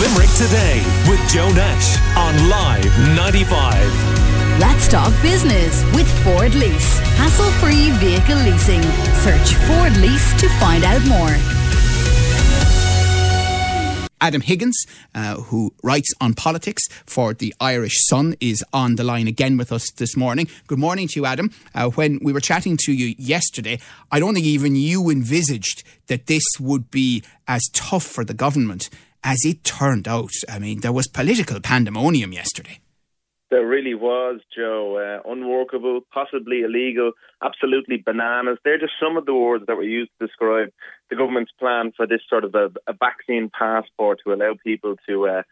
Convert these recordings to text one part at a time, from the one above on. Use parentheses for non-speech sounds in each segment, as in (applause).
Limerick Today with Joe Nash on Live 95. Let's talk business with Ford Lease. Hassle free vehicle leasing. Search Ford Lease to find out more. Adam Higgins, uh, who writes on politics for the Irish Sun, is on the line again with us this morning. Good morning to you, Adam. Uh, when we were chatting to you yesterday, I don't think even you envisaged that this would be as tough for the government as it turned out. I mean, there was political pandemonium yesterday. There really was, Joe. Uh, unworkable, possibly illegal, absolutely bananas. They're just some of the words that were used to describe the government's plan for this sort of a, a vaccine passport to allow people to uh,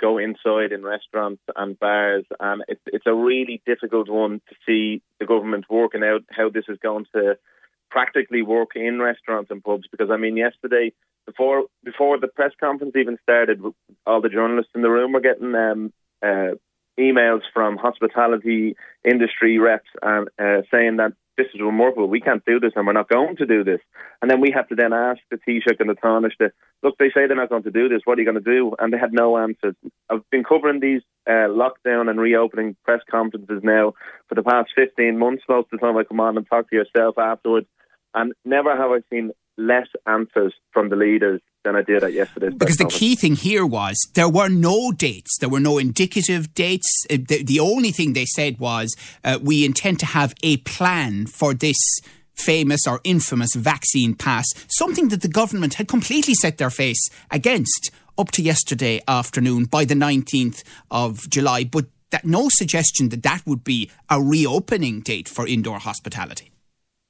go inside in restaurants and bars. And it's, it's a really difficult one to see the government working out how this is going to practically work in restaurants and pubs. Because I mean, yesterday before before the press conference even started, all the journalists in the room were getting um, uh, emails from hospitality industry reps and uh, saying that this is remarkable. We can't do this, and we're not going to do this. And then we have to then ask the Taoiseach and the Taoiseach, look, they say they're not going to do this. What are you going to do? And they had no answers. I've been covering these uh, lockdown and reopening press conferences now for the past 15 months. Most of the time I come on and talk to yourself afterwards. And never have I seen less answers from the leaders than I did at yesterday's. Because the key thing here was there were no dates, there were no indicative dates. Uh, the, the only thing they said was uh, we intend to have a plan for this famous or infamous vaccine pass, something that the government had completely set their face against up to yesterday afternoon by the 19th of July. But that no suggestion that that would be a reopening date for indoor hospitality.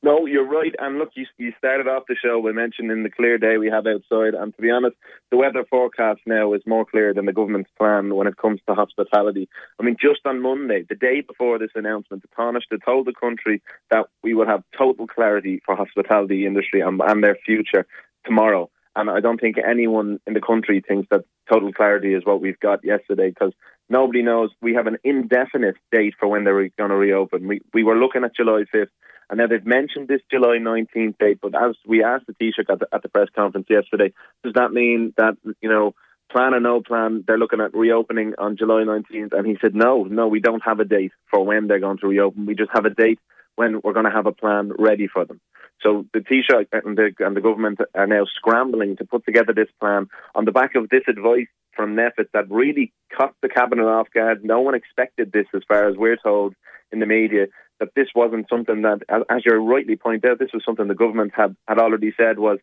No, you're right. And look, you, you started off the show by mentioning the clear day we have outside. And to be honest, the weather forecast now is more clear than the government's plan when it comes to hospitality. I mean, just on Monday, the day before this announcement, the Taoiseach told the country that we would have total clarity for hospitality industry and, and their future tomorrow. And I don't think anyone in the country thinks that total clarity is what we've got yesterday because nobody knows. We have an indefinite date for when they're going to reopen. We, we were looking at July 5th. And now they've mentioned this July 19th date, but as we asked the Taoiseach at the, at the press conference yesterday, does that mean that, you know, plan or no plan, they're looking at reopening on July 19th? And he said, no, no, we don't have a date for when they're going to reopen. We just have a date when we're going to have a plan ready for them. So the Taoiseach and the, and the government are now scrambling to put together this plan on the back of this advice from NPHET that really caught the cabinet off guard. No one expected this, as far as we're told in the media that this wasn't something that, as you rightly point out, this was something the government had, had already said was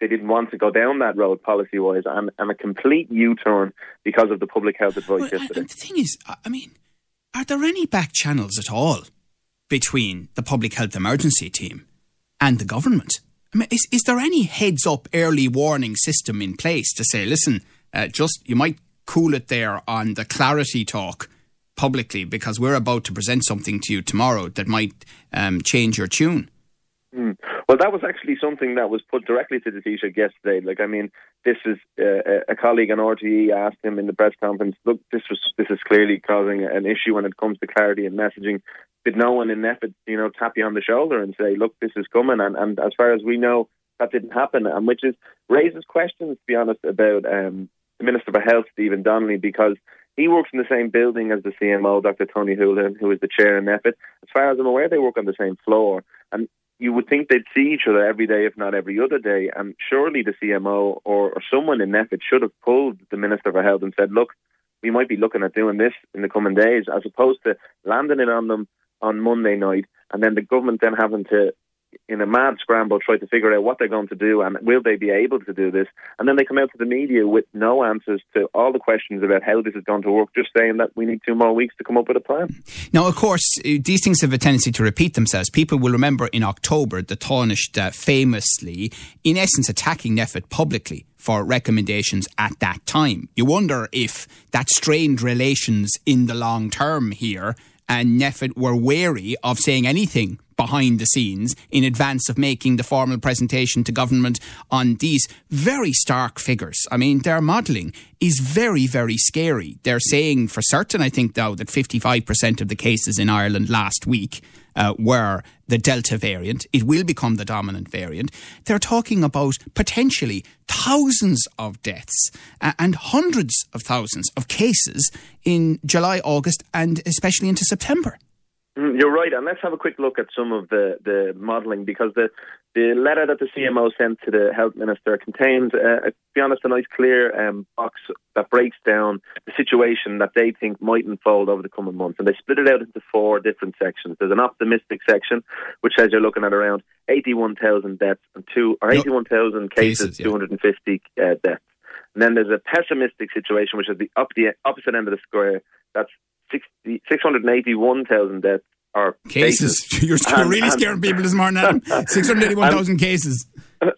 they didn't want to go down that road policy wise and, and a complete U turn because of the public health advice well, yesterday. the thing is, I mean, are there any back channels at all between the public health emergency team and the government? I mean, is, is there any heads up early warning system in place to say, listen, uh, just you might cool it there on the clarity talk publicly because we're about to present something to you tomorrow that might um, change your tune. Mm. Well, that was actually something that was put directly to the Taoiseach yesterday. Like, I mean, this is uh, a colleague on RTE asked him in the press conference. Look, this was this is clearly causing an issue when it comes to clarity and messaging. Did no one in NPHET, you know, tap you on the shoulder and say, "Look, this is coming"? And, and as far as we know, that didn't happen, and which is raises questions, to be honest, about um, the Minister for Health, Stephen Donnelly, because he works in the same building as the CMO, Dr. Tony Holohan, who is the chair in NPHET. As far as I'm aware, they work on the same floor. And you would think they'd see each other every day, if not every other day. And surely the CMO or, or someone in NPHET should have pulled the Minister for Health and said, look, we might be looking at doing this in the coming days, as opposed to landing it on them on Monday night and then the government then having to in a mad scramble try to figure out what they're going to do and will they be able to do this. And then they come out to the media with no answers to all the questions about how this is going to work, just saying that we need two more weeks to come up with a plan. Now, of course, uh, these things have a tendency to repeat themselves. People will remember in October the Taoiseach uh, famously, in essence, attacking NPHET publicly for recommendations at that time. You wonder if that strained relations in the long term here and NPHET were wary of saying anything behind the scenes in advance of making the formal presentation to government on these very stark figures. I mean, their modelling is very, very scary. They're saying for certain, I think, though, that 55% of the cases in Ireland last week uh, were the Delta variant. It will become the dominant variant. They're talking about potentially thousands of deaths uh, and hundreds of thousands of cases in July, August, and especially into September. Mm, you're right, and let's have a quick look at some of the, the modelling because the the letter that the CMO sent to the health minister contains, uh, to be honest, a nice clear um, box that breaks down the situation that they think might unfold over the coming months, and they split it out into four different sections. There's an optimistic section which says you're looking at around 81,000 deaths and two or 81,000 cases, cases yeah. 250 uh, deaths. And then there's a pessimistic situation, which is the, up the opposite end of the square. That's 60, 681,000 deaths or cases. cases. (laughs) You're, and, really and, scaring people this morning, Adam. (laughs) 681,000 cases.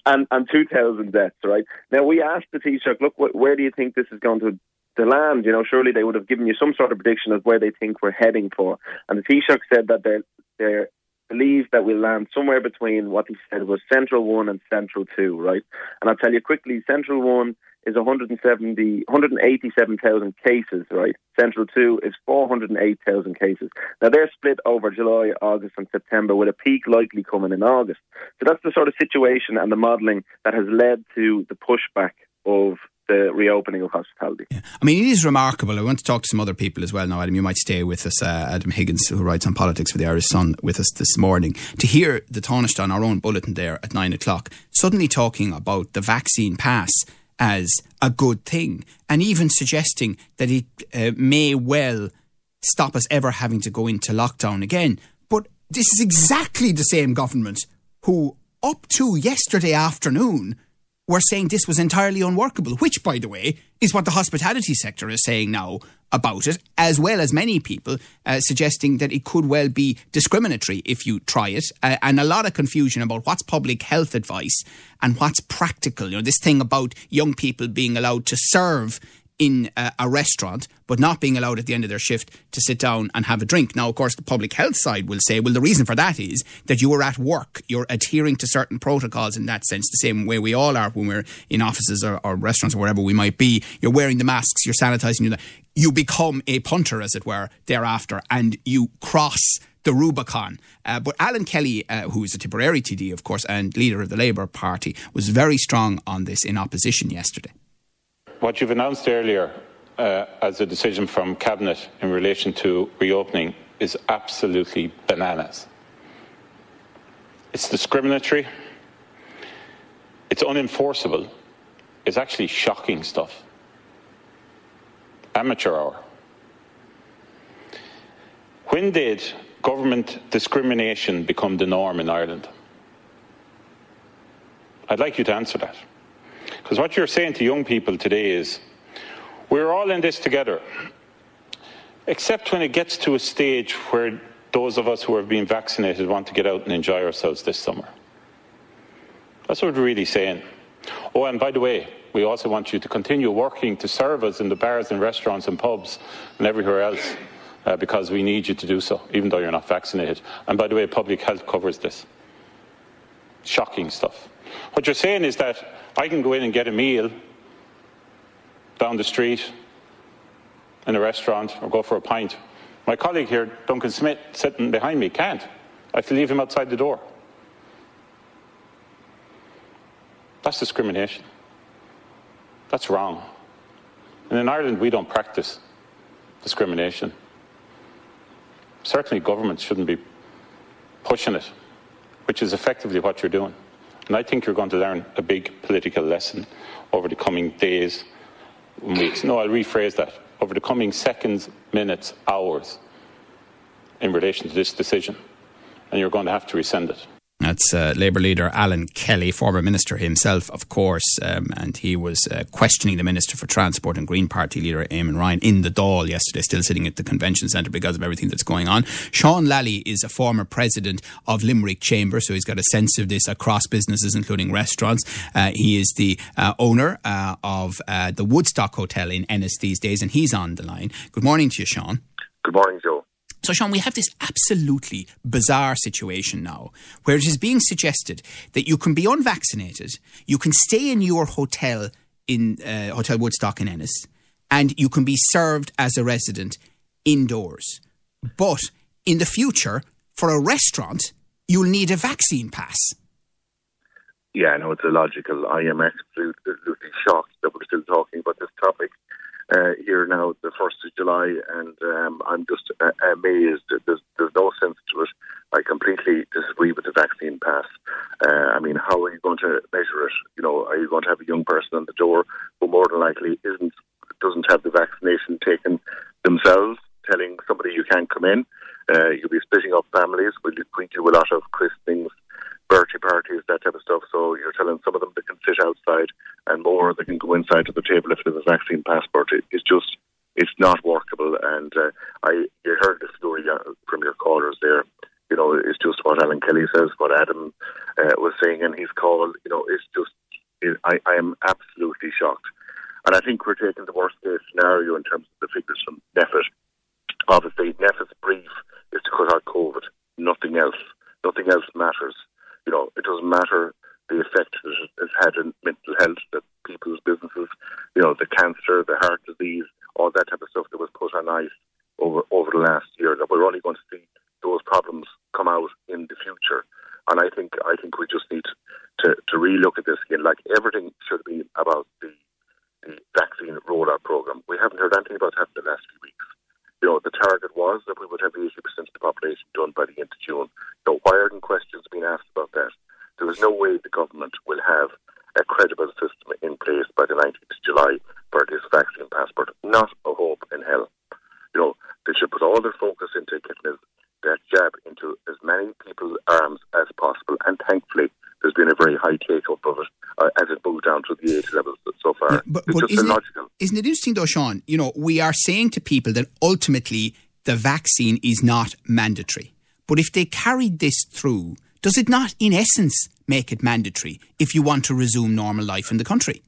And, and 2,000 deaths, right? Now, we asked the Taoiseach, look, where do you think this is going to to land, you know, surely they would have given you some sort of prediction of where they think we're heading for. And the Taoiseach said that they they believe that we'll land somewhere between what he said was Central 1 and Central 2, right? And I'll tell you quickly, Central 1 is 170, 187,000 cases, right? Central 2 is 408,000 cases. Now they're split over July, August and September with a peak likely coming in August. So that's the sort of situation and the modelling that has led to the pushback of the reopening of hospitality. Yeah. I mean, it is remarkable. I want to talk to some other people as well now, Adam. You might stay with us, uh, Adam Higgins, who writes on politics for the Irish Sun, with us this morning, to hear the Taoiseach on our own bulletin there at nine o'clock, suddenly talking about the vaccine pass as a good thing, and even suggesting that it uh, may well stop us ever having to go into lockdown again. But this is exactly the same government who, up to yesterday afternoon, were saying this was entirely unworkable, which, by the way, is what the hospitality sector is saying now about it, as well as many people uh, suggesting that it could well be discriminatory if you try it, uh, and a lot of confusion about what's public health advice and what's practical. You know, this thing about young people being allowed to serve in a, a, restaurant, but not being allowed at the end of their shift to sit down and have a drink. Now, of course, the public health side will say, well, the reason for that is that you are at work. You're adhering to certain protocols in that sense, the same way we all are when we're in offices or, or restaurants or wherever we might be. You're wearing the masks, you're sanitizing, you become a punter, as it were, thereafter, and you cross the Rubicon. Uh, but Alan Kelly, uh, who is a Tipperary TD, of course, and leader of the Labour Party, was very strong on this in opposition yesterday. What you've announced earlier uh, as a decision from Cabinet in relation to reopening is absolutely bananas. It's discriminatory, it's unenforceable, it's actually shocking stuff. Amateur hour. When did government discrimination become the norm in Ireland? I'd like you to answer that. Because what you're saying to young people today is, we're all in this together, except when it gets to a stage where those of us who have been vaccinated want to get out and enjoy ourselves this summer. That's what we're really saying. Oh, and by the way, we also want you to continue working to serve us in the bars and restaurants and pubs and everywhere else uh, because we need you to do so, even though you're not vaccinated. And by the way, public health covers this. Shocking stuff. What you're saying is that I can go in and get a meal down the street in a restaurant or go for a pint. My colleague here, Duncan Smith, sitting behind me, can't. I have to leave him outside the door. That's discrimination. That's wrong. And in Ireland, we don't practice discrimination. Certainly, governments shouldn't be pushing it, which is effectively what you're doing. And I think you're going to learn a big political lesson over the coming days and weeks. No, I'll rephrase that. Over the coming seconds, minutes, hours in relation to this decision. And you're going to have to rescind it. That's uh, Labour leader Alan Kelly, former minister himself, of course, um, and he was uh, questioning the Minister for Transport and Green Party leader Eamon Ryan in the Dáil yesterday, still sitting at the convention centre because of everything that's going on. Sean Lally is a former president of Limerick Chamber, so he's got a sense of this across businesses, including restaurants. Uh, he is the uh, owner uh, of uh, the Woodstock Hotel in Ennis these days, and he's on the line. Good morning to you, Sean. Good morning, Joe. So, Sean, we have this absolutely bizarre situation now where it is being suggested that you can be unvaccinated, you can stay in your hotel in uh, Hotel Woodstock in Ennis, and you can be served as a resident indoors. But in the future, for a restaurant, you'll need a vaccine pass. Yeah, no, it's illogical. I am absolutely shocked that we're still talking about this topic uh, here now, the 1st of July, and um, I'm just uh, amazed. There's, there's no sense to it. I completely disagree with the vaccine pass. Uh, I mean, how are you going to measure it? You know, are you going to have a young person on the door who more than likely isn't doesn't have the vaccination taken themselves, telling somebody you can't come in? Uh, you'll be splitting up families. We, we do a lot of christenings, birthday parties, that type of stuff. So you're telling some of them they can sit outside and more they can go inside to the table if there's a vaccine passport. It, it's just it's not workable. And uh, I you heard the story uh, from your callers there. You know, it's just what Alan Kelly says, what Adam uh, was saying in his call. You know, it's just it, I, I am absolutely shocked. And I think we're taking the worst case scenario in terms of the figures from NPHET. Obviously, NPHET's brief is to cut out COVID, nothing else. Nothing else matters. You know, it doesn't matter the effect that it has had in mental health, that people's businesses, you know, the cancer, the heart disease, all that type of stuff that was put on ice over over the last year. That we're only going to see those problems come out in the future. And I think I think we just need to to relook at this again. Like everything should be about the the vaccine rollout program. We haven't heard anything about that in the last few weeks you know, the target was that we would have 80% of the population done by the end of June. So why aren't questions being asked about that? There is no way the government will have a credible system in place by the 19th of July for this vaccine passport. Not a hope in hell. You know, they should put all their focus into getting that jab into as many people's arms as possible. And thankfully, there's been a very high take up of it uh, as it moved down to the age levels so far. Yeah, but, isn't, it, isn't it interesting though, Sean? You know, we are saying to people that ultimately the vaccine is not mandatory. But if they carried this through, does it not, in essence, make it mandatory if you want to resume normal life in the country?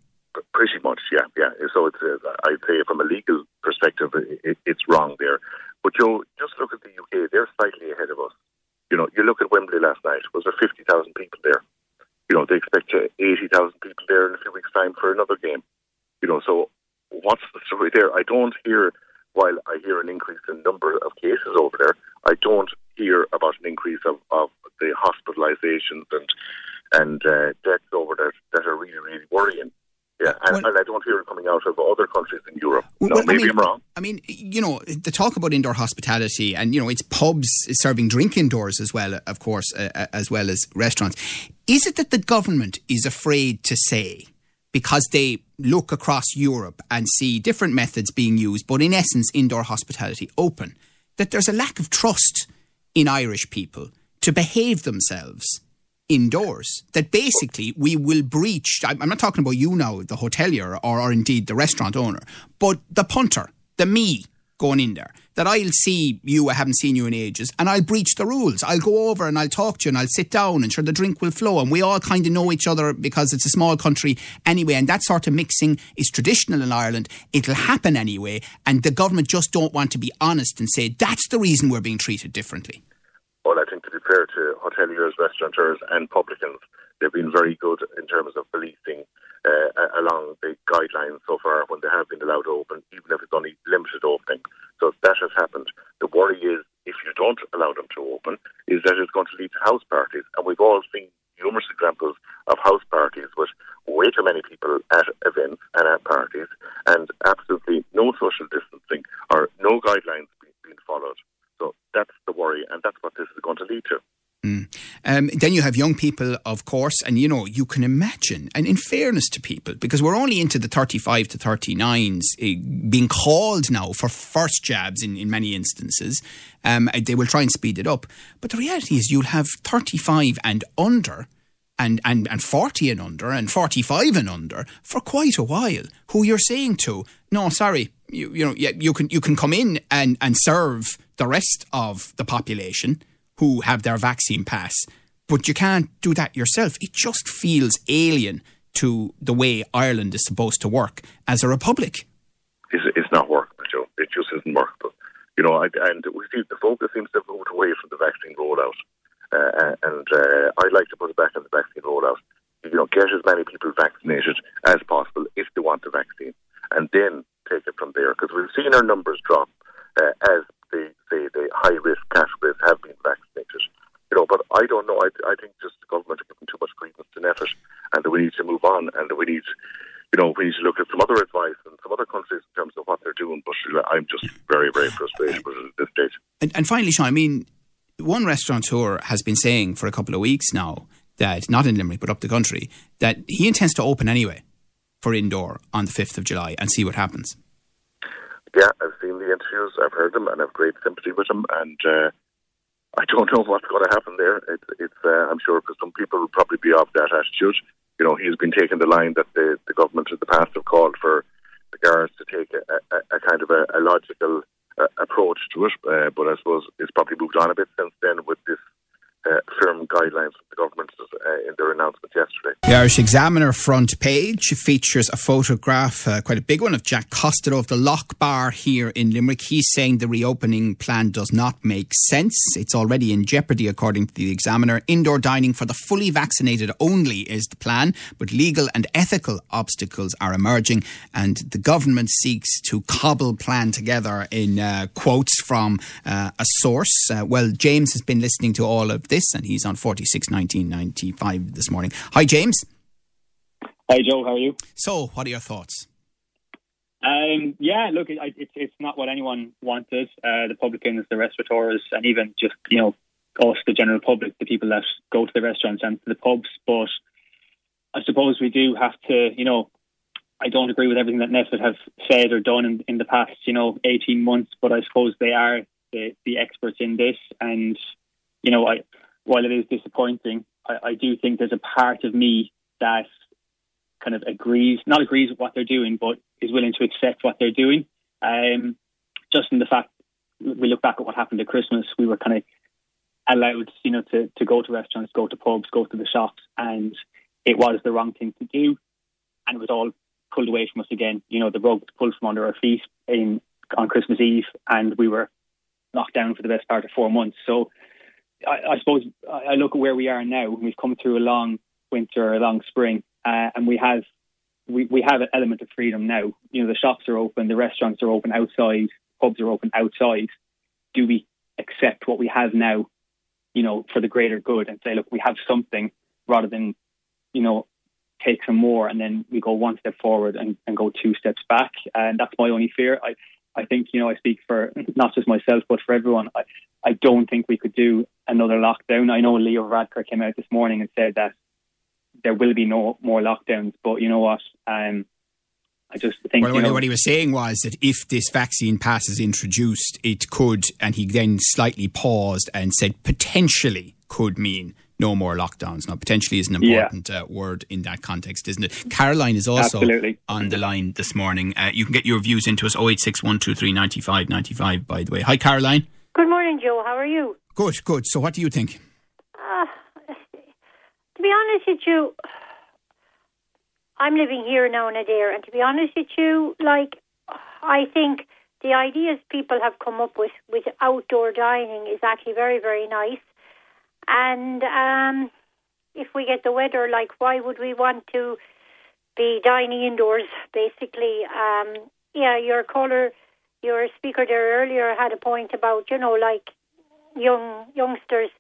Pretty much, yeah, yeah. So it's, uh, I'd say from a legal perspective, it, it's wrong there. But Joe, just look at the UK; they're slightly ahead of us. You know, you look at Wembley last night. Was there fifty thousand people there? you know, they expect 80,000 people there in a few weeks' time for another game. You know, so what's the story there? I don't hear, while I hear an increase in number of cases over there, I don't hear about an increase of, of the hospitalisations and and uh, deaths over there that are really, really worrying. Yeah, and, well, and, I don't hear it coming out of other countries in Europe. No, well, maybe I am wrong. I mean, you know, the talk about indoor hospitality and, you know, it's pubs serving drink indoors as well, of course, uh, uh, as well as restaurants. Is it that the government is afraid to say, because they look across Europe and see different methods being used, but in essence, indoor hospitality open, that there's a lack of trust in Irish people to behave themselves indoors. That basically we will breach. I'm not talking about you now, the hotelier, or, or indeed the restaurant owner, but the punter, the me going in there. That I'll see you, I haven't seen you in ages, and I'll breach the rules. I'll go over and I'll talk to you and I'll sit down and sure the drink will flow. And we all kind of know each other because it's a small country anyway. And that sort of mixing is traditional in Ireland. It'll happen anyway. And the government just don't want to be honest and say that's the reason we're being treated differently. Well, I think to be fair to hoteliers, restaurateurs, and publicans, they've been very good in terms of policing along the guidelines so far when they have been allowed to open, even if it's only limited opening. So that has happened. The worry is if you don't allow them to open, is that it's going to lead to house parties. And we've all seen numerous examples of house parties with way too many people at events and at parties, and absolutely no social distancing or no guidelines being followed. So that's the worry, and that's what this is going to lead to. Mm. Um, then you have young people, of course, and you know, you can imagine, and in fairness to people, because we're only into the 35 to 39s uh, being called now for first jabs in, in many instances. Um, they will try and speed it up. But the reality is, you'll have 35 and under. And, and, and 40 and under and 45 and under for quite a while who you're saying to no sorry you, you know yeah, you can you can come in and, and serve the rest of the population who have their vaccine pass, but you can't do that yourself. It just feels alien to the way Ireland is supposed to work as a republic. It's, it's not workable, Joe. It just isn't workable. You know, and we see the focus seems to have moved away from the vaccine rollout. Uh, and uh, I'd like to put it back on the vaccine rollout. You know, get as many people vaccinated as possible if they want the vaccine, and then take it from there. Because we've seen our numbers drop uh, as they say the high risk categories have been vaccinated. You know, but I don't know. I, I think just the government are giving too much credence to NPHET and that we need to move on and that we need, you know, we need to look at some other advice and some other countries in terms of what they're doing. But I'm just very, very frustrated with it at this stage. And, and finally, Sean, I mean, one restaurateur has been saying for a couple of weeks now that, not in Limerick, but up the country, that he intends to open anyway for indoor on the 5th of July and see what happens. Yeah, I've seen the interviews, I've heard them, and I've great sympathy with them. And uh, I don't (laughs) know what's going to happen there. It, it's, uh, I'm sure, for some people, will probably be of that attitude. You know, he's been taking the line that the, the government in the past have called for the guards to take a, a, a kind of a, a logical uh, approach to it. Uh, but I suppose it's probably moved on a bit since then with this uh, firm guidelines from the government uh, in their announcement yesterday. The Irish Examiner front page features a photograph, uh, quite a big one, of Jack Costello of the Locke Bar here in Limerick. He's saying the reopening plan does not make sense. It's already in jeopardy, according to the Examiner. Indoor dining for the fully vaccinated only is the plan, but legal and ethical obstacles are emerging, and the government seeks to cobble plan together in uh, quotes from uh, a source. Uh, well, James has been listening to all of this, and he's on 46 1995 this morning. Hi, James. Hi, Joe. How are you? So, what are your thoughts? Um, yeah, look, it, it, it's not what anyone wanted. Uh, the publicans, the restaurateurs, and even just you know us, the general public, the people that go to the restaurants and to the pubs. But I suppose we do have to, you know, I don't agree with everything that NPHET have said or done in, in the past, you know, 18 months, but I suppose they are the, the experts in this. And, you know, I, while it is disappointing, I, I do think there's a part of me that kind of agrees, not agrees with what they're doing, but is willing to accept what they're doing. Um, just in the fact we look back at what happened at Christmas, we were kind of allowed, you know, to, to go to restaurants, go to pubs, go to the shops, and it was the wrong thing to do, and it was all pulled away from us again. You know, the rug was pulled from under our feet in on Christmas Eve, and we were locked down for the best part of four months. So I, I suppose I look at where we are now. And we've come through a long winter, a long spring, uh, and we have we, we have an element of freedom now. You know, the shops are open, the restaurants are open outside, pubs are open outside. Do we accept what we have now, you know, for the greater good and say, look, we have something rather than, you know, take some more and then we go one step forward and, and go two steps back. And that's my only fear. I, I think, you know, I speak for not just myself, but for everyone. I, I don't think we could do another lockdown. I know Leo Varadkar came out this morning and said that there will be no more lockdowns, but you know what? Um, I just think. Well, you know, what he was saying was that if this vaccine pass is introduced, it could, and he then slightly paused and said potentially could mean no more lockdowns. Now, potentially is an important yeah. uh, word in that context, isn't it? Caroline is also Absolutely. on the line this morning. Uh, you can get your views into us 086123 95 95, by the way. Hi, Caroline. Good morning, Joe. How are you? Good, good. So, what do you think? To be honest with you, I'm living here now in Adare, and to be honest with you, like, I think the ideas people have come up with with outdoor dining is actually very, very nice. And um, if we get the weather, like, why would we want to be dining indoors? Basically, um, yeah, your caller, your speaker there earlier had a point about, you know, like young youngsters.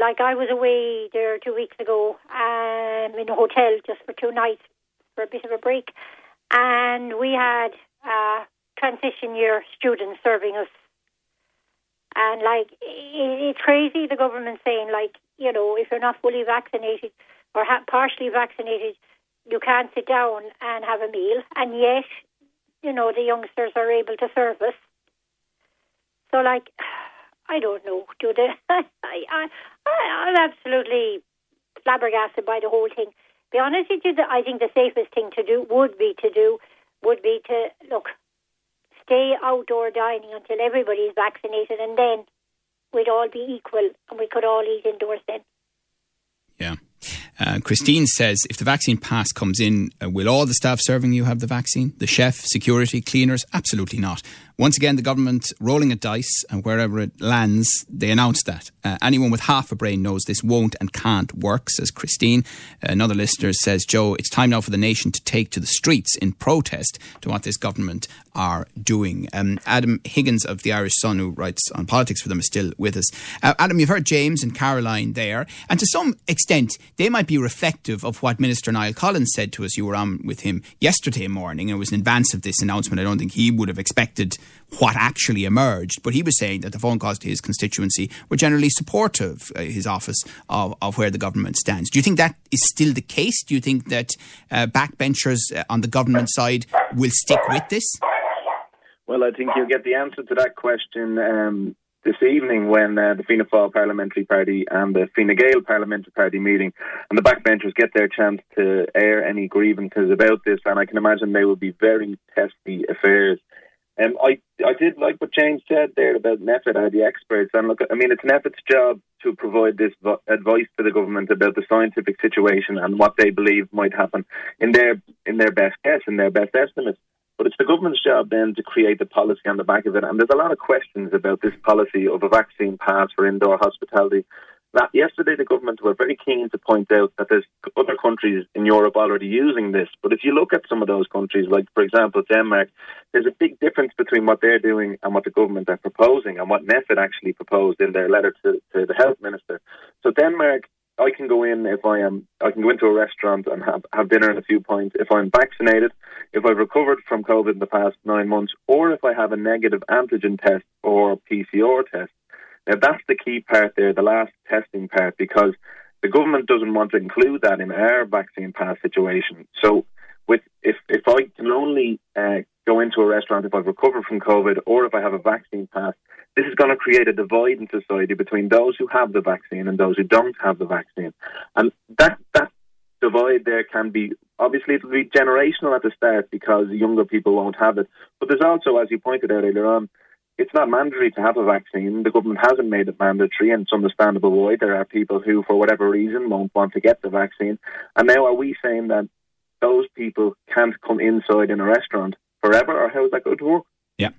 Like I was away there two weeks ago um, in a hotel just for two nights for a bit of a break, and we had uh, transition year students serving us and like, it's crazy the government saying, like, you know, if you're not fully vaccinated or ha- partially vaccinated, you can't sit down and have a meal. And yet, you know, the youngsters are able to serve us. So, like, (sighs) I don't know. Do they? (laughs) I, I, I'm absolutely flabbergasted by the whole thing. Be honest with you, I think the safest thing to do would be to do would be to look stay outdoor dining until everybody's vaccinated, and then we'd all be equal and we could all eat indoors then. Yeah. Uh, Christine says if the vaccine pass comes in, uh, will all the staff serving you have the vaccine? The chef, security, cleaners? Absolutely not. Once again, the government rolling a dice, and wherever it lands, they announce that. Uh, anyone with half a brain knows this won't and can't work, says Christine. Another listener says, Joe, it's time now for the nation to take to the streets in protest to what this government are doing. Um, Adam Higgins of the Irish Sun, who writes on politics for them, is still with us. Uh, Adam, you've heard James and Caroline there, and to some extent, they might be reflective of what Minister Niall Collins said to us. You were on with him yesterday morning, it was in advance of this announcement. I don't think he would have expected what actually emerged. But he was saying that the phone calls to his constituency were generally supportive, uh, his office, of, of where the government stands. Do you think that is still the case? Do you think that uh, backbenchers uh, on the government side will stick with this? Well, I think you'll get the answer to that question um, this evening when uh, the Fianna Fáil Parliamentary Party and the Fine Gael Parliamentary Party meeting and the backbenchers get their chance to air any grievances about this. And I can imagine they will be very testy affairs. Um, I I did like what James said there about NPHET are the experts, and look, I mean it's NPHET's job to provide this vo- advice to the government about the scientific situation and what they believe might happen in their in their best guess, in their best estimates. But it's the government's job then to create the policy on the back of it. And there's a lot of questions about this policy of a vaccine pass for indoor hospitality that yesterday the government were very keen to point out that there's other countries in Europe already using this. But if you look at some of those countries, like for example Denmark, there's a big difference between what they're doing and what the government are proposing and what NPHET actually proposed in their letter to, to the health minister. So Denmark I can go in if I am I can go into a restaurant and have, have dinner and a few points if I'm vaccinated, if I've recovered from COVID in the past nine months, or if I have a negative antigen test or PCR test. Now, that's the key part there, the last testing part, because the government doesn't want to include that in our vaccine pass situation. So, with if if I can only uh, go into a restaurant if I've recovered from COVID or if I have a vaccine pass, this is going to create a divide in society between those who have the vaccine and those who don't have the vaccine, and that that divide there can be obviously it'll be generational at the start because younger people won't have it, but there's also, as you pointed out earlier on it's not mandatory to have a vaccine. The government hasn't made it mandatory, and it's understandable why. There are people who, for whatever reason, won't want to get the vaccine. And now, are we saying that those people can't come inside in a restaurant forever, or how is that going to work? Yeah.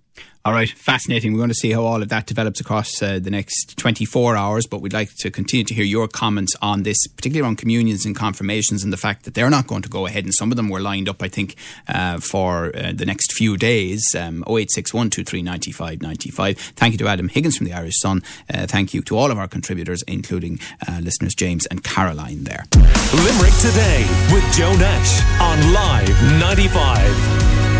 All right, fascinating. We're going to see how all of that develops across uh, the next 24 hours, but we'd like to continue to hear your comments on this, particularly around communions and confirmations and the fact that they're not going to go ahead. And some of them were lined up, I think, uh, for uh, the next few days. Um, 0861 95 Thank you to Adam Higgins from the Irish Sun. Uh, thank you to all of our contributors, including uh, listeners James and Caroline there. Limerick Today with Joe Nash on Live 95.